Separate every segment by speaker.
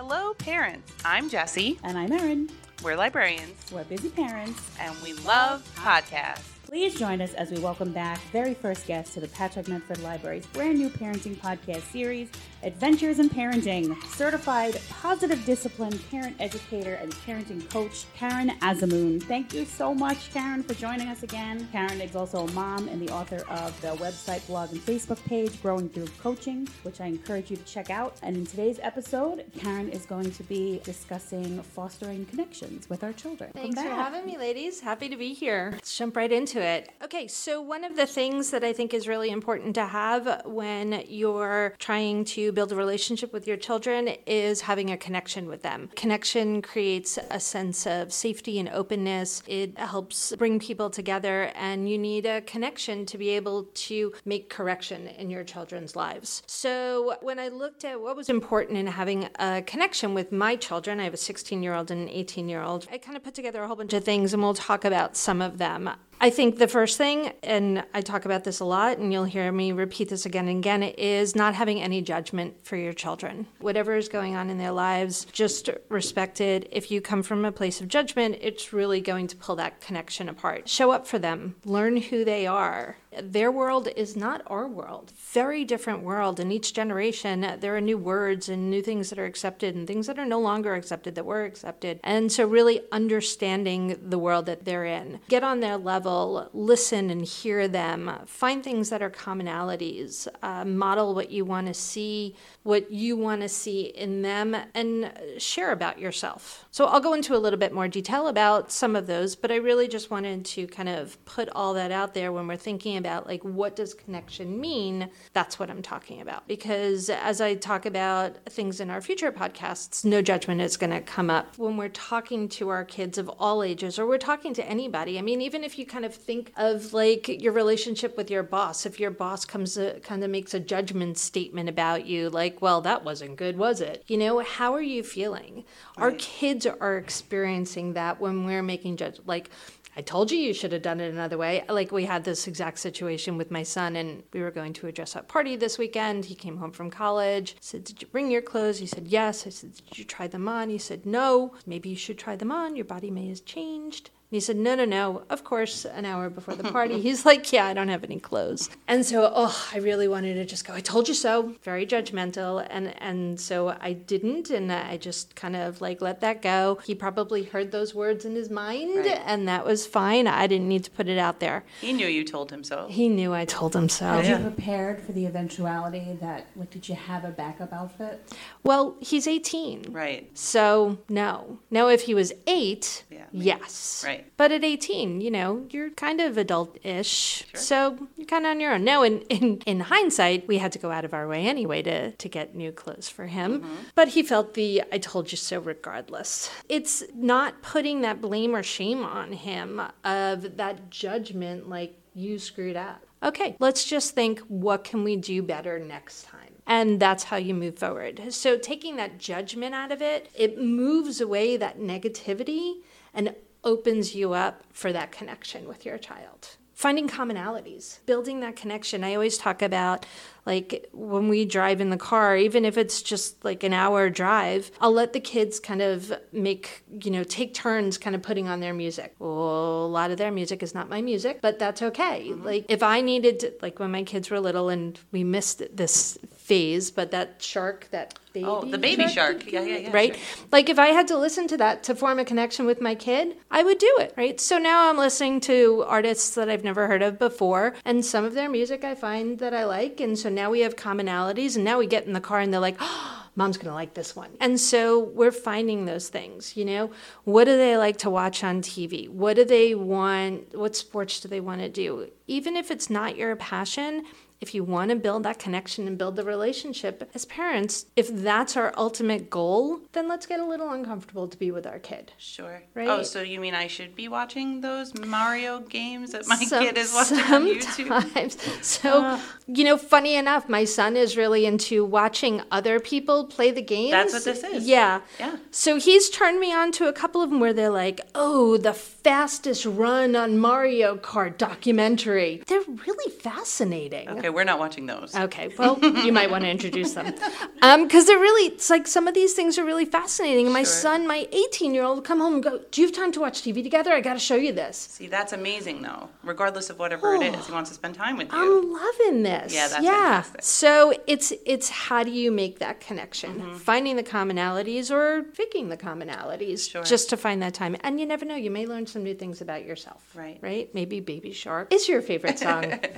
Speaker 1: Hello, parents. I'm Jessi.
Speaker 2: And I'm Erin.
Speaker 1: We're librarians.
Speaker 2: We're busy parents.
Speaker 1: And we love podcasts.
Speaker 2: Please join us as we welcome back very first guest to the Patchogue-Medford Library's brand new parenting podcast series, Adventures in Parenting. Certified positive discipline parent educator and parenting coach, Caryn Azemoun. Thank you so much, Caryn, for joining us again. Caryn is also a mom and the author of the website, blog, and Facebook page, Growing Through Coaching, which I encourage you to check out. And in today's episode, Caryn is going to be discussing fostering connections with our children.
Speaker 3: Thanks for having me, ladies. Happy to be here. Let's jump right into it. Okay, so one of the things that I think is really important to have when you're trying to build a relationship with your children is having a connection with them. Connection creates a sense of safety and openness. It helps bring people together, and you need a connection to be able to make correction in your children's lives. So when I looked at what was important in having a connection with my children, I have a 16 year old and an 18 year old, I kind of put together a whole bunch of things, and we'll talk about some of them. I think the first thing, and I talk about this a lot, and you'll hear me repeat this again and again, is not having any judgment for your children. Whatever is going on in their lives, just respect it. If you come from a place of judgment, it's really going to pull that connection apart. Show up for them, learn who they are. Their world is not our world. Very different world. In each generation, there are new words and new things that are accepted and things that are no longer accepted that were accepted. And so, really understanding the world that they're in. Get on their level, listen and hear them, find things that are commonalities, uh, model what you want to see, what you want to see in them, and share about yourself. So, I'll go into a little bit more detail about some of those, but I really just wanted to kind of put all that out there when we're thinking about like what does connection mean? That's what i'm talking about. Because as i talk about things in our future podcasts no judgment is going to come up. When we're talking to our kids of all ages or we're talking to anybody i mean even if you kind of think of like your relationship with your boss if your boss comes uh, kind of makes a judgment statement about you like well that wasn't good was it? You know how are you feeling? Right. our kids are experiencing that when we're making judgment like I told you you should have done it another way. Like we had this exact situation with my son, and we were going to a dress up party this weekend. He came home from college. I said, Did you bring your clothes? He said, Yes. I said, Did you try them on? He said, No. Maybe you should try them on. Your body may have changed. And he said, No, no, no. Of course, an hour before the party. He's like, Yeah, I don't have any clothes. And so, oh, I really wanted to just go, I told you so. Very judgmental. And, and so I didn't. And I just kind of like let that go. He probably heard those words in his mind, right. and that was fine. I didn't need to put it out there.
Speaker 1: He knew you told him so.
Speaker 3: He knew I told him so.
Speaker 2: Had you prepared for the eventuality that, like, did you have a backup outfit?
Speaker 3: Well, he's 18.
Speaker 1: Right.
Speaker 3: So, no. Now, if he was eight, yeah, yes.
Speaker 1: Right.
Speaker 3: But at 18, you know, you're kind of adult-ish. Sure. So you're kind of on your own. Now, in, in, in hindsight, we had to go out of our way anyway to, to get new clothes for him. Mm-hmm. But he felt the I told you so regardless. It's not putting that blame or shame on him of that judgment like you screwed up. Okay, let's just think what can we do better next time? And that's how you move forward. So, taking that judgment out of it, it moves away that negativity and opens you up for that connection with your child. Finding commonalities, building that connection. I always talk about like when we drive in the car, even if it's just like an hour drive, I'll let the kids kind of make, you know, take turns kind of putting on their music. Well, a lot of their music is not my music, but that's okay. Mm-hmm. Like if I needed, to, like when my kids were little and we missed this phase, but that shark, that baby.
Speaker 1: Oh, the baby shark. shark. Yeah, yeah, yeah.
Speaker 3: Right? Sure. Like if I had to listen to that to form a connection with my kid, I would do it, right? So now I'm listening to artists that I've never heard of before, and some of their music I find that I like. And so now we have commonalities, and now we get in the car and they're like, oh, mom's going to like this one. And so we're finding those things, you know? What do they like to watch on TV? What do they want? What sports do they want to do? Even if it's not your passion, if you want to build that connection and build the relationship as parents, if that's our ultimate goal, then let's get a little uncomfortable to be with our kid.
Speaker 1: Sure. Right? Oh, so you mean I should be watching those Mario games that my Some, kid is watching on YouTube?
Speaker 3: so, uh, you know, funny enough, my son is really into watching other people play the games.
Speaker 1: That's what this is.
Speaker 3: Yeah.
Speaker 1: Yeah.
Speaker 3: So he's turned me on to a couple of them where they're like, oh, the fastest run on Mario Kart documentary. They're really fascinating.
Speaker 1: Okay Okay, we're not watching those.
Speaker 3: Okay, well, you might want to introduce them. Um, because they're really, it's like some of these things are really fascinating. My
Speaker 1: Sure.
Speaker 3: son, my 18 year old, come home and go, Do you have time to watch TV together? I got to show you this.
Speaker 1: See, that's amazing though. Regardless of whatever it is, he wants to spend time with you.
Speaker 3: I'm loving this.
Speaker 1: Yeah, that's
Speaker 3: yeah.
Speaker 1: fantastic.
Speaker 3: So it's it's how do you make that connection?
Speaker 1: Mm-hmm.
Speaker 3: Finding the commonalities or picking the commonalities
Speaker 1: Sure.
Speaker 3: just to find that time. And you never know, you may learn some new things about yourself.
Speaker 1: Right.
Speaker 3: Right? Maybe Baby Shark is your favorite song.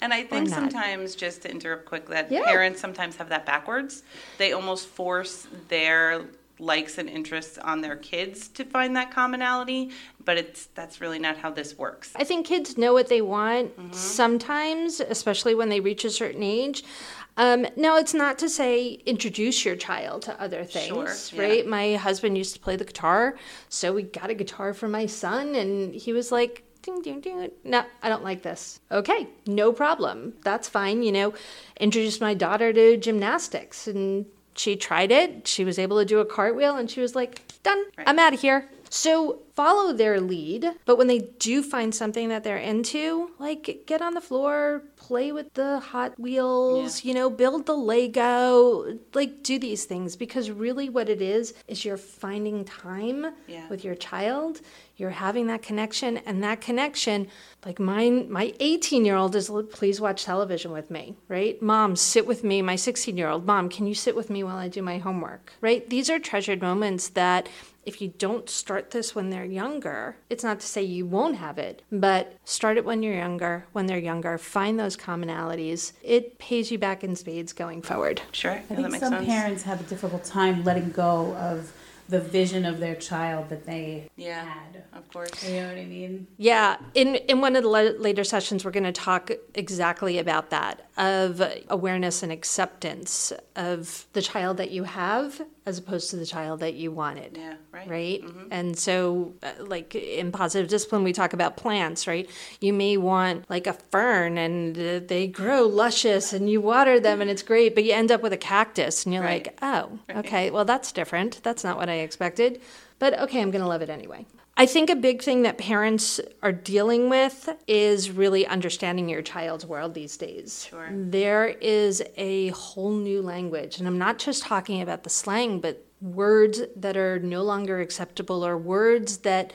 Speaker 1: And I think
Speaker 3: not.
Speaker 1: Sometimes, just to interrupt quick, that
Speaker 3: Yeah.
Speaker 1: parents sometimes have that backwards. They almost force their likes and interests on their kids to find that commonality, but it's that's really not how this works.
Speaker 3: I think kids know what they want
Speaker 1: Mm-hmm.
Speaker 3: sometimes, especially when they reach a certain age. Um, now, it's not to say introduce your child to other things,
Speaker 1: Sure, yeah.
Speaker 3: right? My husband used to play the guitar, so we got a guitar for my son, and he was like, ding, ding, ding. No, I don't like this. Okay, no problem. That's fine. You know, introduced my daughter to gymnastics, and she tried it. She was able to do a cartwheel, and she was like, done. I'm out of here. So follow their lead, but when they do find something that they're into, like get on the floor, play with the Hot Wheels, you know, build the Lego, like do these things because really what it is is you're finding time
Speaker 1: Yeah.
Speaker 3: with your child, you're having that connection and that connection like mine my 18 year old is please watch television with me right mom sit with me my 16 year old mom can you sit with me while i do my homework right these are treasured moments that if you don't start this when they're younger, it's not to say you won't have it, but start it when you're younger, when they're younger, find those commonalities. It pays you back in spades going forward.
Speaker 1: Sure,
Speaker 2: I
Speaker 1: yeah, that
Speaker 2: think
Speaker 1: makes
Speaker 2: some
Speaker 1: sense.
Speaker 2: parents have a difficult time letting go of the vision of their child that they
Speaker 1: Yeah.
Speaker 2: had.
Speaker 1: Of course.
Speaker 2: You know what I mean?
Speaker 3: Yeah, in in one of the la- later sessions, we're going to talk exactly about that of awareness and acceptance of the child that you have as opposed to the child that you wanted.
Speaker 1: Yeah, right.
Speaker 3: Right. And so, uh, like in positive discipline, we talk about plants, right? You may want like a fern and uh, they grow luscious and you water them and it's great, but you end up with a cactus and you're
Speaker 1: Right.
Speaker 3: like, oh, okay, well, that's different. That's not what I expected. But okay, I'm going to love it anyway. I think a big thing that parents are dealing with is really understanding your child's world these days.
Speaker 1: Sure.
Speaker 3: There is a whole new language, and I'm not just talking about the slang, but words that are no longer acceptable or words that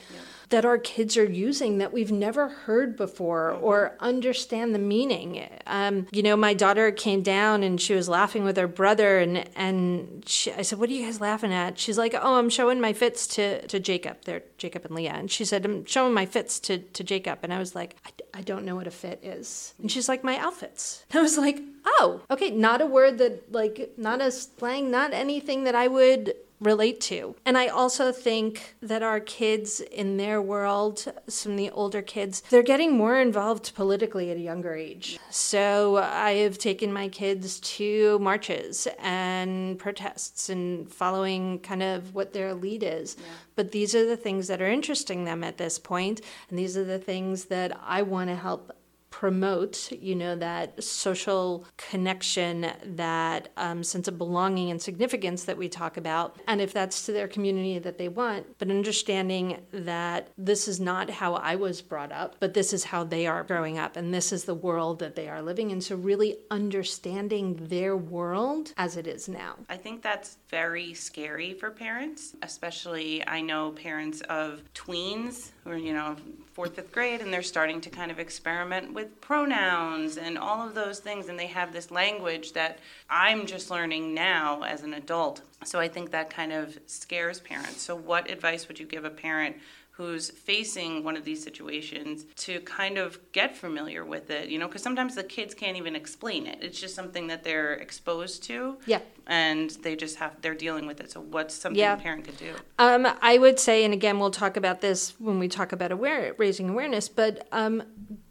Speaker 3: that our kids are using that we've never heard before or understand the meaning. Um, you know, my daughter came down and she was laughing with her brother, and and she, I said, "What are you guys laughing at?" She's like, "Oh, I'm showing my fits to to Jacob. They're Jacob and Leah." And she said, "I'm showing my fits to to Jacob," and I was like, I, I don't know what a fit is," and she's like, "My outfits." And I was like, "Oh, okay, not a word that like not a slang, not anything that I would." relate to. And I also think that our kids in their world, some of the older kids, they're getting more involved politically at a younger age. So I have taken my kids to marches and protests and following kind of what their lead is. But these are the things that are interesting them at this point, and these are the things that I want to help promote, you know, that social connection, that um, sense of belonging and significance that we talk about. And if that's to their community that they want, but understanding that this is not how I was brought up, but this is how they are growing up, and this is the world that they are living in. So, really understanding their world as it is now.
Speaker 1: I think that's very scary for parents, especially I know parents of tweens are, you know, fourth, fifth grade, and they're starting to kind of experiment with pronouns and all of those things, and they have this language that I'm just learning now as an adult. So I think that kind of scares parents. So, what advice would you give a parent? who's facing one of these situations to kind of get familiar with it, you know, because sometimes the kids can't even explain it. It's just something that they're exposed to.
Speaker 3: Yeah.
Speaker 1: And they just have, they're dealing with it. So, what's something
Speaker 3: Yeah.
Speaker 1: a parent could do?
Speaker 3: Um, I would say, and again, we'll talk about this when we talk about aware, raising awareness, but um,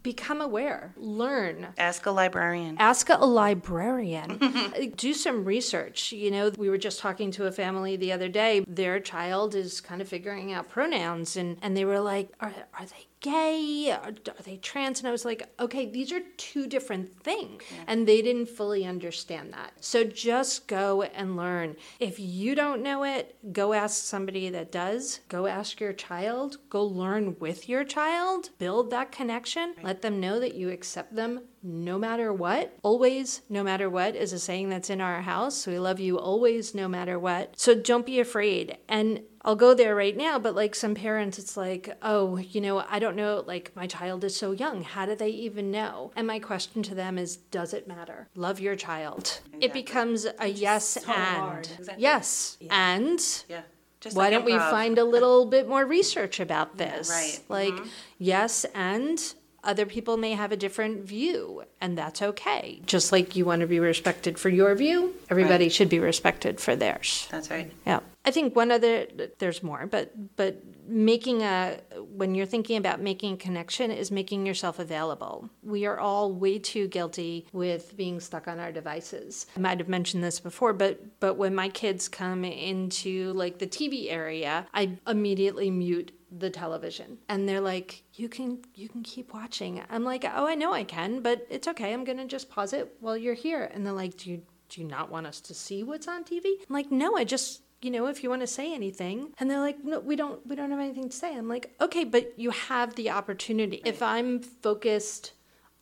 Speaker 3: become aware, learn,
Speaker 1: Ask a librarian.
Speaker 3: ask a librarian do some research you know we were just talking to a family the other day their child is kind of figuring out pronouns and and they were like are, are they gay? Are, are they trans? And i was like okay these are two different things. And they didn't fully understand that. So just go and learn. If you don't know it go ask somebody that does. Go ask your child. Go learn with your child. Build that connection. Let them know that you accept them no matter what. Always, no matter what, is a saying that's in our house. We love you always, no matter what. So don't be afraid. And I'll go there right now, but like some parents, it's like, oh, you know, I don't know, like my child is so young. How do they even know? And my question to them is, does it matter? Love your child. Exactly. It becomes a yes so and. Exactly. Yes. Yeah. And.
Speaker 1: Yeah.
Speaker 3: Just Why like don't improv. we find a little bit more research about this?
Speaker 1: Yeah, right.
Speaker 3: Like, mm-hmm. yes, and other people may have a different view, and that's okay. Just like you want to be respected for your view, everybody right. should be respected for theirs.
Speaker 1: That's right.
Speaker 3: Yeah. I think one other there's more, but but making a when you're thinking about making a connection is making yourself available. We are all way too guilty with being stuck on our devices. I might have mentioned this before, but but when my kids come into like the TV area, I immediately mute the television. And they're like you can you can keep watching. I'm like oh i know i can but it's okay. I'm gonna just pause it while you're here. And they're like do you do you not want us to see what's on tv i'm like no i just you know if you want to say anything. And they're like no we don't we don't have anything to say. I'm like okay but you have the opportunity. If i'm focused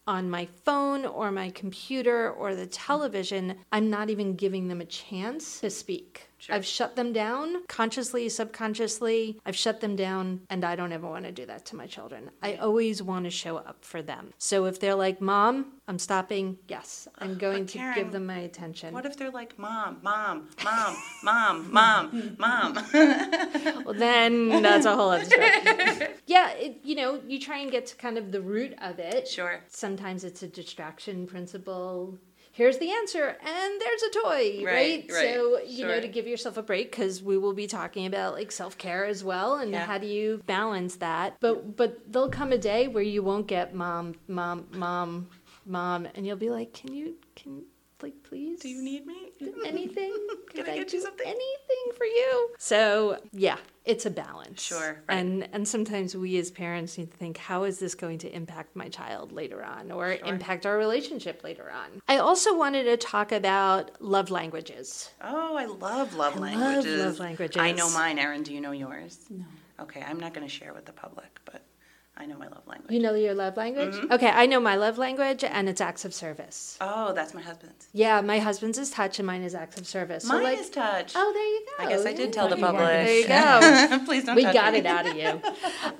Speaker 3: on my phone or my computer or the television i'm not even giving them a chance to speak Sure. I've shut them down consciously, subconsciously. I've shut them down, and I don't ever want to do that to my children. I always want to show up for them. So if they're like, Mom, I'm stopping, yes, I'm going to Karen, give them my attention.
Speaker 1: What if they're like, Mom, Mom, Mom, Mom, Mom, Mom?
Speaker 3: well, then that's a whole other story. yeah, it, you know, you try and get to kind of the root of it.
Speaker 1: Sure.
Speaker 3: Sometimes it's a distraction principle here's the answer and there's a toy right, right? right. so you sure. know to give yourself a break because we will be talking about like self-care as well and yeah. how do you balance that but but there'll come a day where you won't get mom mom mom mom and you'll be like can you can like please
Speaker 1: do you need me?
Speaker 3: anything.
Speaker 1: Can i, I get you something?
Speaker 3: anything for you? So yeah it's a balance.
Speaker 1: Sure
Speaker 3: right. and and sometimes we as parents need to think how is this going to impact my child later on or sure. impact our relationship later on? I also wanted to talk about love languages.
Speaker 1: Oh i love love
Speaker 3: I
Speaker 1: languages.
Speaker 3: love love languages.
Speaker 1: I know mine erin. Do you know yours?
Speaker 2: No.
Speaker 1: Okay i'm not going to share with the public but I know my love language.
Speaker 3: You know your love language? Mm-hmm. Okay, I know my love language and it's acts of service.
Speaker 1: Oh, that's my husband's.
Speaker 3: Yeah, my husband's is touch and mine is acts of service.
Speaker 1: Mine so like, is touch.
Speaker 3: Oh, there you
Speaker 1: go. I guess I did tell the public.
Speaker 3: There you go.
Speaker 1: Please don't.
Speaker 3: We got me. it out of you.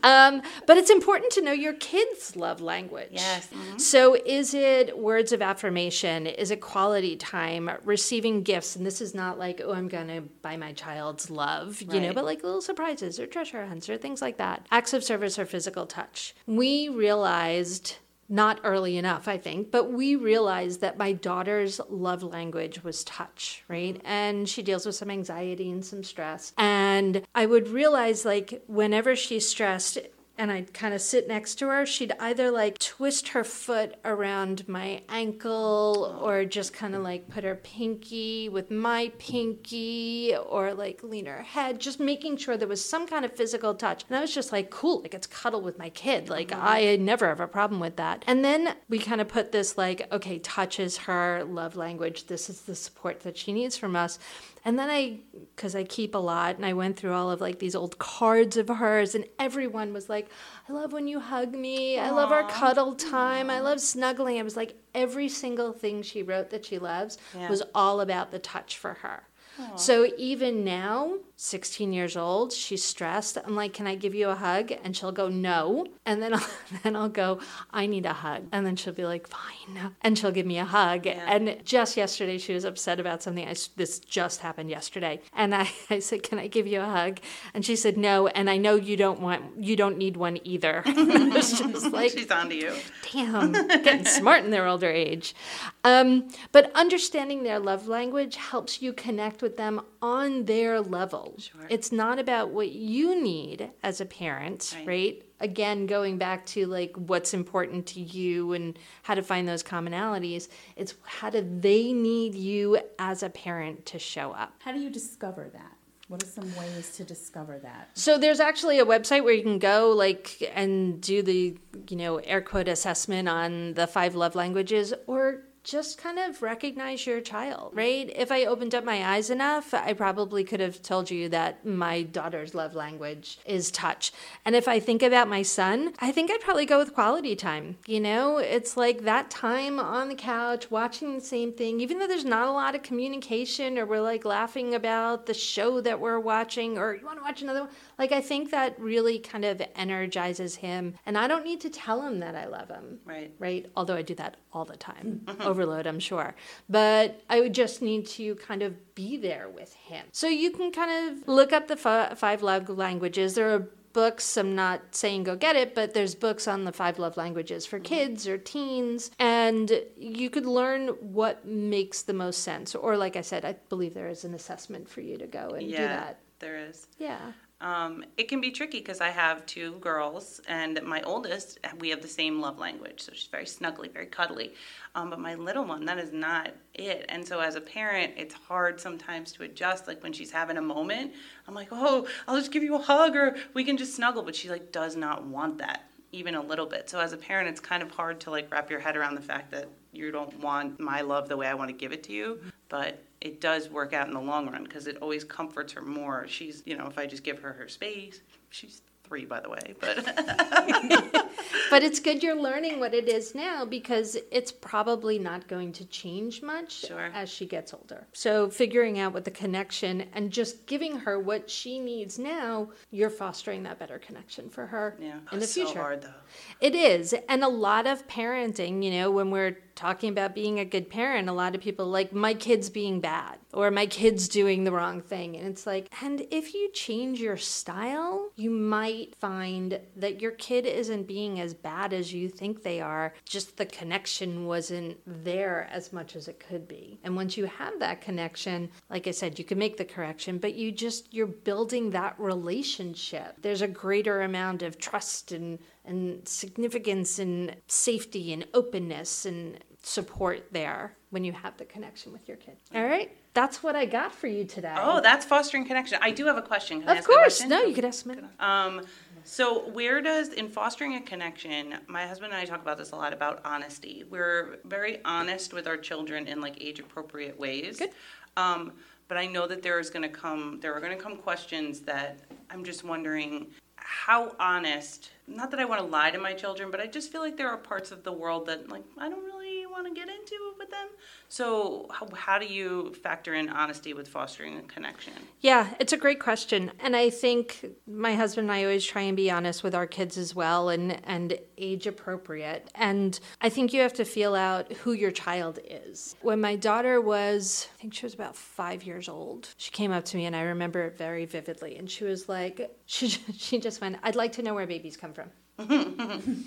Speaker 3: Um, but it's important to know your kids' love language.
Speaker 1: Yes. Mm-hmm.
Speaker 3: So is it words of affirmation? Is it quality time? Receiving gifts? And this is not like, oh, I'm going to buy my child's love, you right. know, but like little surprises or treasure hunts or things like that. Acts of service or physical touch. We realized not early enough, I think, but we realized that my daughter's love language was touch, right? Mm-hmm. And she deals with some anxiety and some stress. And I would realize, like, whenever she's stressed, and I'd kind of sit next to her, she'd either like twist her foot around my ankle or just kind of like put her pinky with my pinky or like lean her head, just making sure there was some kind of physical touch. And I was just like, cool, like it's cuddle with my kid. Like mm-hmm. I never have a problem with that. And then we kind of put this like, okay, touch is her love language. This is the support that she needs from us. And then I, because I keep a lot, and I went through all of like these old cards of hers, and everyone was like, I love when you hug me. Aww. I love our cuddle time. Aww. I love snuggling. I was like, every single thing she wrote that she loves yeah. was all about the touch for her. Aww. So even now, 16 years old, she's stressed. I'm like, "Can I give you a hug?" And she'll go, "No." And then I'll, then I'll go, "I need a hug." And then she'll be like, "Fine." And she'll give me a hug. Yeah. And just yesterday she was upset about something. I, this just happened yesterday. And I, I said, "Can I give you a hug?" And she said, "No." And I know you don't want you don't need one either.
Speaker 1: it's just like She's on to you.
Speaker 3: Damn, getting smart in their older age. Um, but understanding their love language helps you connect with them on their level.
Speaker 1: Sure.
Speaker 3: It's not about what you need as a parent, right. right? Again, going back to like what's important to you and how to find those commonalities, it's how do they need you as a parent to show up?
Speaker 2: How do you discover that? What are some ways to discover that?
Speaker 3: So there's actually a website where you can go like and do the, you know, air quote assessment on the five love languages or just kind of recognize your child, right? If I opened up my eyes enough, I probably could have told you that my daughter's love language is touch. And if I think about my son, I think I'd probably go with quality time. You know, it's like that time on the couch watching the same thing, even though there's not a lot of communication or we're like laughing about the show that we're watching or you want to watch another one. Like, I think that really kind of energizes him. And I don't need to tell him that I love him.
Speaker 1: Right.
Speaker 3: Right. Although I do that all the time. Overload, I'm sure. But I would just need to kind of be there with him. So you can kind of look up the f- five love languages. There are books. I'm not saying go get it, but there's books on the five love languages for mm-hmm. kids or teens. And you could learn what makes the most sense. Or, like I said, I believe there is an assessment for you to go and
Speaker 1: yeah,
Speaker 3: do that.
Speaker 1: there is.
Speaker 3: Yeah.
Speaker 1: Um, it can be tricky because I have two girls, and my oldest, we have the same love language. So she's very snuggly, very cuddly. Um, but my little one, that is not it. And so as a parent, it's hard sometimes to adjust. Like when she's having a moment, I'm like, oh, I'll just give you a hug or we can just snuggle. But she like does not want that even a little bit. So as a parent, it's kind of hard to like wrap your head around the fact that you don't want my love the way I want to give it to you. But it does work out in the long run because it always comforts her more. She's, you know, if I just give her her space, she's three, by the way, but
Speaker 3: but it's good you're learning what it is now because it's probably not going to change much
Speaker 1: Sure.
Speaker 3: as she gets older. So figuring out what the connection and just giving her what she needs now, you're fostering that better connection for her
Speaker 1: yeah,
Speaker 3: in the
Speaker 1: it's
Speaker 3: future.
Speaker 1: so hard though.
Speaker 3: It is. And a lot of parenting, you know, when we're talking about being a good parent, a lot of people like my kids being bad or my kids doing the wrong thing. And it's like, and if you change your style, you might find that your kid isn't being as bad as you think they are. Just the connection wasn't there as much as it could be. And once you have that connection, like I said, you can make the correction, but you just, you're building that relationship. There's a greater amount of trust and and significance and safety and openness and support there when you have the connection with your kid. All right, that's what I got for you today.
Speaker 1: Oh, that's fostering connection. I do have a question. Can I
Speaker 3: of
Speaker 1: ask a
Speaker 3: course.
Speaker 1: question?
Speaker 3: No, you could ask me.
Speaker 1: Um, so where does in fostering a connection? My husband and I talk about this a lot about honesty. We're very honest with our children in like age appropriate ways.
Speaker 3: Good.
Speaker 1: Um, but I know that there is going to come there are going to come questions that I'm just wondering how honest. Not that I want to lie to my children, but I just feel like there are parts of the world that like I don't really want to get into with them. So how, how do you factor in honesty with fostering a connection?
Speaker 3: Yeah, it's a great question. And I think my husband and I always try and be honest with our kids as well and, and age appropriate. And I think you have to feel out who your child is. When my daughter was, I think she was about five years old, she came up to me and I remember it very vividly. And she was like, she, she just went, I'd like to know where babies come from.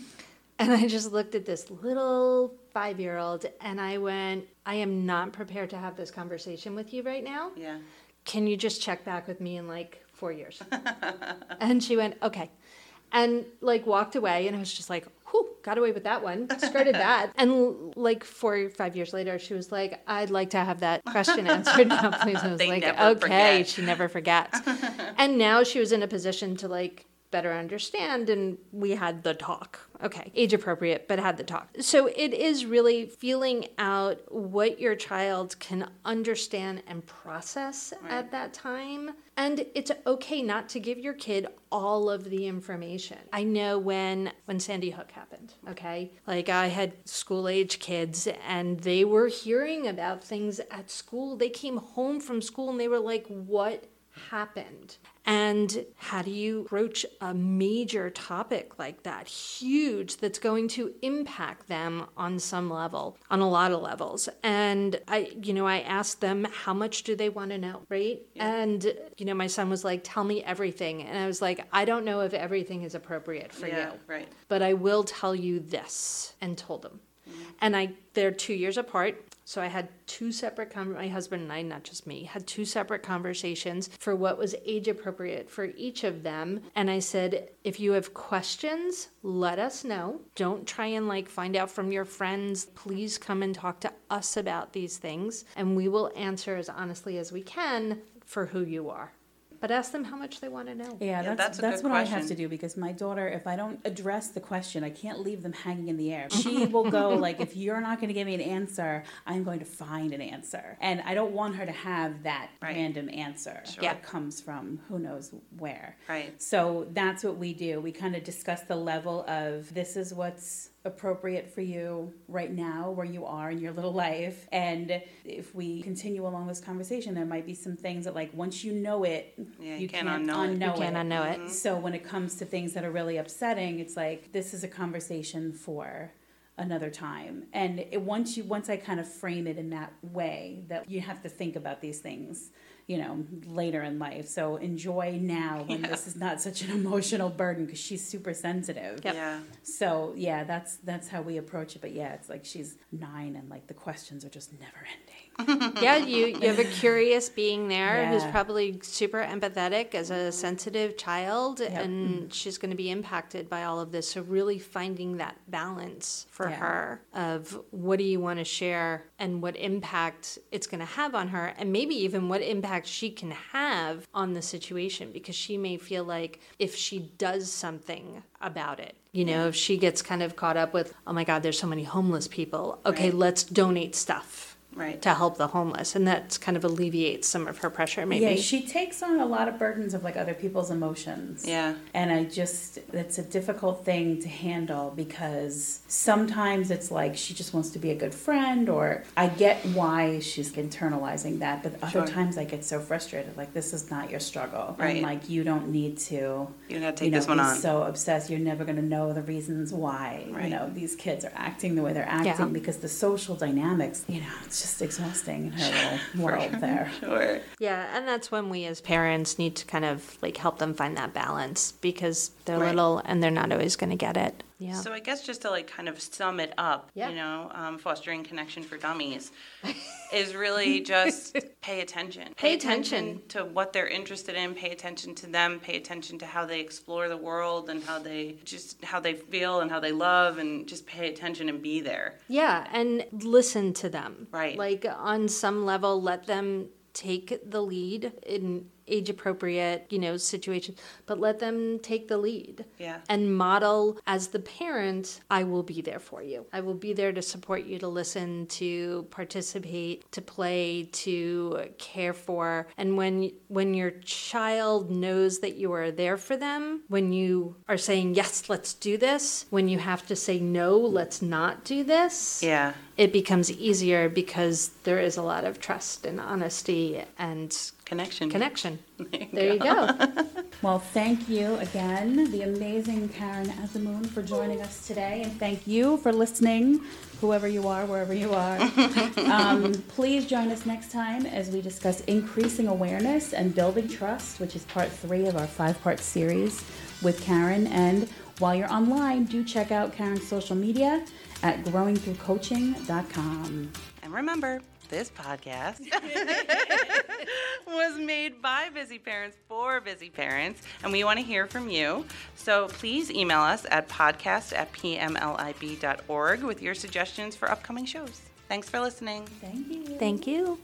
Speaker 3: And I just looked at this little five year old and I went, I am not prepared to have this conversation with you right now.
Speaker 1: Yeah.
Speaker 3: Can you just check back with me in like four years? and she went, okay. And like walked away and I was just like, whew, got away with that one. Skirted that. And like four or five years later, she was like, I'd like to have that question answered now, please. And I was
Speaker 1: They
Speaker 3: like, okay,
Speaker 1: forget.
Speaker 3: she never forgets. and now she was in a position to like better understand and we had the talk. Okay age appropriate but had the talk. So it is really feeling out what your child can understand and process at that time. And it's okay not to give your kid all of the information. I know when when sandy hook happened okay? Like i had school age kids and they were hearing about things at school. They came home from school and they were like what happened. And how do you broach a major topic like that, huge, that's going to impact them on some level, on a lot of levels? And I, you know, I asked them, how much do they want to know, right? And, you know, my son was like, tell me everything. And I was like, I don't know if everything is appropriate for
Speaker 1: yeah.
Speaker 3: you,
Speaker 1: Right.
Speaker 3: but I will tell you this, and told them. Mm-hmm. And I, they're two years apart. So I had two separate, my husband and I, not just me, had two separate conversations for what was age appropriate for each of them. And I said, if you have questions, let us know. Don't try and like find out from your friends. Please come and talk to us about these things, and we will answer as honestly as we can for who you are. But ask them how much they want to know.
Speaker 2: Yeah,
Speaker 1: Yeah,
Speaker 2: that's
Speaker 1: that's
Speaker 2: that's,
Speaker 1: a good
Speaker 2: what I have to do because my daughter, if I don't address the question, I can't leave them hanging in the air. She will go like, if you're not going to give me an answer, I'm going to find an answer, and I don't want her to have that
Speaker 1: Right.
Speaker 2: random answer
Speaker 1: Sure.
Speaker 2: that comes from who knows where.
Speaker 1: Right.
Speaker 2: So that's what we do. We kind of discuss the level of this is what's appropriate for you right now where you are in your little life and if we continue along this conversation there might be some things that like once you know it
Speaker 1: Yeah, you can't unknow it.
Speaker 3: You can't unknow it. Mm-hmm.
Speaker 2: so when it comes to things that are really upsetting, it's like this is a conversation for another time. And it, once you once I kind of frame it in that way, that you have to think about these things, you know, later in life. So enjoy now when this is not such an emotional burden because she's super sensitive.
Speaker 3: Yep.
Speaker 1: Yeah.
Speaker 2: So yeah, that's that's how we approach it. But yeah, it's like she's nine and like the questions are just never ending.
Speaker 3: yeah, you, you have a curious being there who's probably super empathetic as a mm-hmm. sensitive child,
Speaker 2: Yep.
Speaker 3: and she's going to be impacted by all of this. So, really finding that balance for
Speaker 2: Yeah.
Speaker 3: her of what do you want to share and what impact it's going to have on her, and maybe even what impact she can have on the situation because she may feel like if she does something about it, you know, if she gets kind of caught up with, oh my God, there's so many homeless people, okay,
Speaker 1: Right.
Speaker 3: let's donate stuff
Speaker 1: Right.
Speaker 3: to help the homeless, and that kind of alleviates some of her pressure. Maybe.
Speaker 2: Yeah, she takes on a lot of burdens of like other people's emotions.
Speaker 1: Yeah.
Speaker 2: And I just, it's a difficult thing to handle because sometimes it's like she just wants to be a good friend, or I get why she's internalizing that, but other
Speaker 1: Sure.
Speaker 2: times I get so frustrated. Like, this is not your struggle.
Speaker 1: Right.
Speaker 2: And like, you don't need to.
Speaker 1: You gotta take
Speaker 2: you know,
Speaker 1: this one
Speaker 2: be
Speaker 1: on.
Speaker 2: so obsessed. You're never going to know the reasons why,
Speaker 1: Right.
Speaker 2: you know, these kids are acting the way they're acting
Speaker 3: Yeah.
Speaker 2: because the social dynamics, you know, it's just exhausting in her little world there.
Speaker 1: Sure.
Speaker 3: Yeah, and that's when we as parents need to kind of like help them find that balance because they're
Speaker 1: Right.
Speaker 3: little and they're not always going to get it. Yeah.
Speaker 1: So I guess just to like kind of sum it up,
Speaker 3: Yeah.
Speaker 1: you know, um, fostering connection for dummies is really just pay attention.
Speaker 3: Pay attention.
Speaker 1: to what they're interested in. Pay attention to them. Pay attention to how they explore the world and how they just how they feel and how they love, and just pay attention and be there.
Speaker 3: Yeah, and listen to them.
Speaker 1: Right.
Speaker 3: Like on some level, let them take the lead in age appropriate, you know, situations, but let them take the lead.
Speaker 1: Yeah.
Speaker 3: And model as the parent, I will be there for you. I will be there to support you, to listen, to participate, to play, to care for. And when when your child knows that you are there for them, when you are saying yes, let's do this, when you have to say no, let's not do this
Speaker 1: Yeah.
Speaker 3: it becomes easier because there is a lot of trust and honesty and
Speaker 1: Connection.
Speaker 3: connection. There you go.
Speaker 2: Well, thank you again, the amazing Caryn Azemoun, for joining us today, and thank you for listening, whoever you are, wherever you are. um, please join us next time as we discuss increasing awareness and building trust, which is part three of our five-part series with Caryn. And while you're online, do check out Caryn's social media at growingthroughcoaching.com.
Speaker 1: And remember, this podcast was made by busy parents for busy parents, and we want to hear from you. So please email us at podcast at pmlib.org with your suggestions for upcoming shows. Thanks for listening.
Speaker 2: Thank you.
Speaker 3: Thank you.